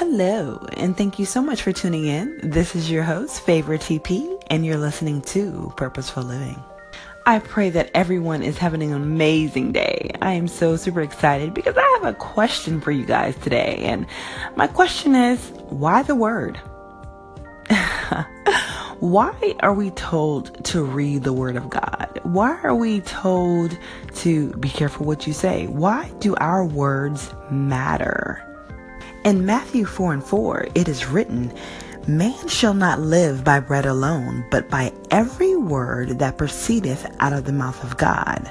Hello, and thank you so much for tuning in. This is your host, Favor TP, and you're listening to Purposeful Living. I pray that everyone is having an amazing day. I am so super excited because I have a question for you guys today. And my question is why the word? why are we told to read the word of God? Why are we told to be careful what you say? Why do our words matter? In Matthew 4 and 4, it is written, Man shall not live by bread alone, but by every word that proceedeth out of the mouth of God.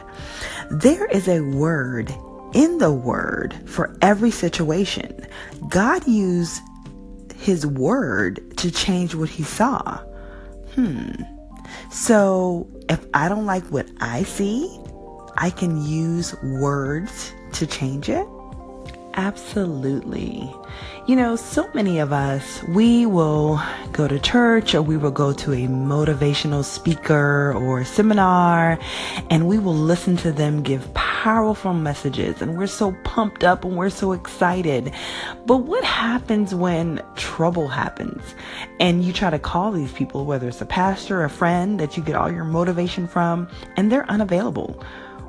There is a word in the word for every situation. God used his word to change what he saw. Hmm. So if I don't like what I see, I can use words to change it. Absolutely. You know, so many of us, we will go to church or we will go to a motivational speaker or seminar and we will listen to them give powerful messages and we're so pumped up and we're so excited. But what happens when trouble happens and you try to call these people, whether it's a pastor, a friend that you get all your motivation from, and they're unavailable?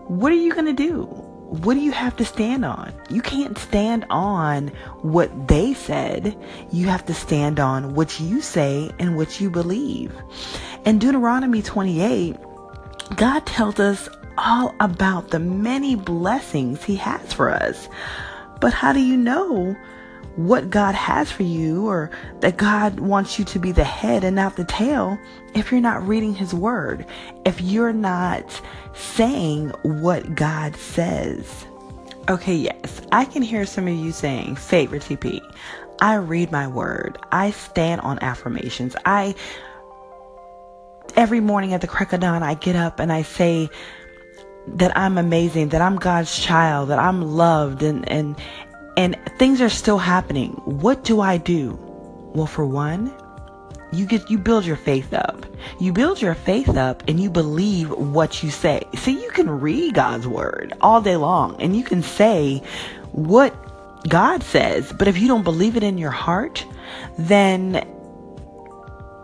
What are you going to do? What do you have to stand on? You can't stand on what they said. You have to stand on what you say and what you believe. In Deuteronomy 28, God tells us all about the many blessings He has for us. But how do you know what God has for you or that God wants you to be the head and not the tail if you're not reading His Word, if you're not saying what God says. Okay, yes, I can hear some of you saying, favorite TP, I read my word. I stand on affirmations. I, every morning at the crack of dawn, I get up and I say that I'm amazing, that I'm God's child, that I'm loved and, and, and things are still happening. What do I do? Well, for one, you get you build your faith up. You build your faith up and you believe what you say. See, you can read God's word all day long and you can say what God says, but if you don't believe it in your heart, then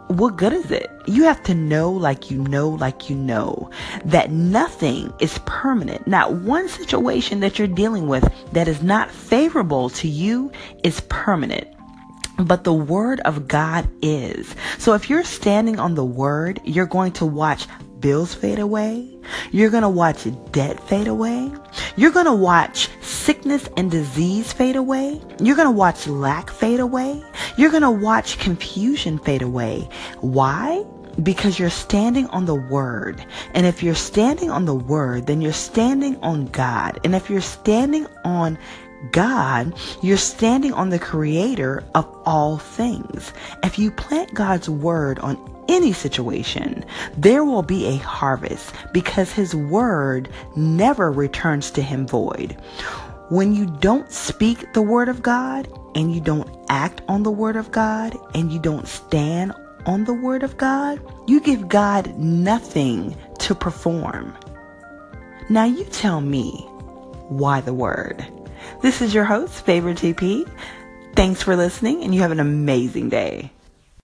what good is it? You have to know, like you know, like you know, that nothing is permanent. Not one situation that you're dealing with that is not favorable to you is permanent but the word of God is. So if you're standing on the word, you're going to watch bills fade away. You're going to watch debt fade away. You're going to watch sickness and disease fade away. You're going to watch lack fade away. You're going to watch confusion fade away. Why? Because you're standing on the word. And if you're standing on the word, then you're standing on God. And if you're standing on God, you're standing on the creator of all things. If you plant God's word on any situation, there will be a harvest because his word never returns to him void. When you don't speak the word of God and you don't act on the word of God and you don't stand on the word of God, you give God nothing to perform. Now you tell me why the word? This is your host, Favorite TP. Thanks for listening, and you have an amazing day.